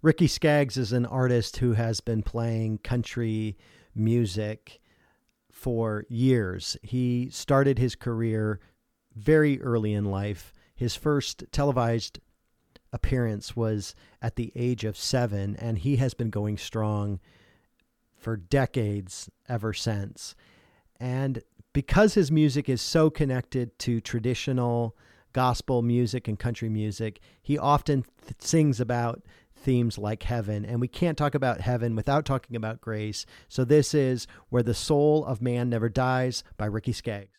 Ricky Skaggs is an artist who has been playing country music for years. He started his career very early in life. His first televised appearance was at the age of seven, and he has been going strong for decades ever since. And because his music is so connected to traditional gospel music and country music, he often th- sings about themes like heaven. And we can't talk about heaven without talking about grace. So this is Where the Soul of Man Never Dies by Ricky Skaggs.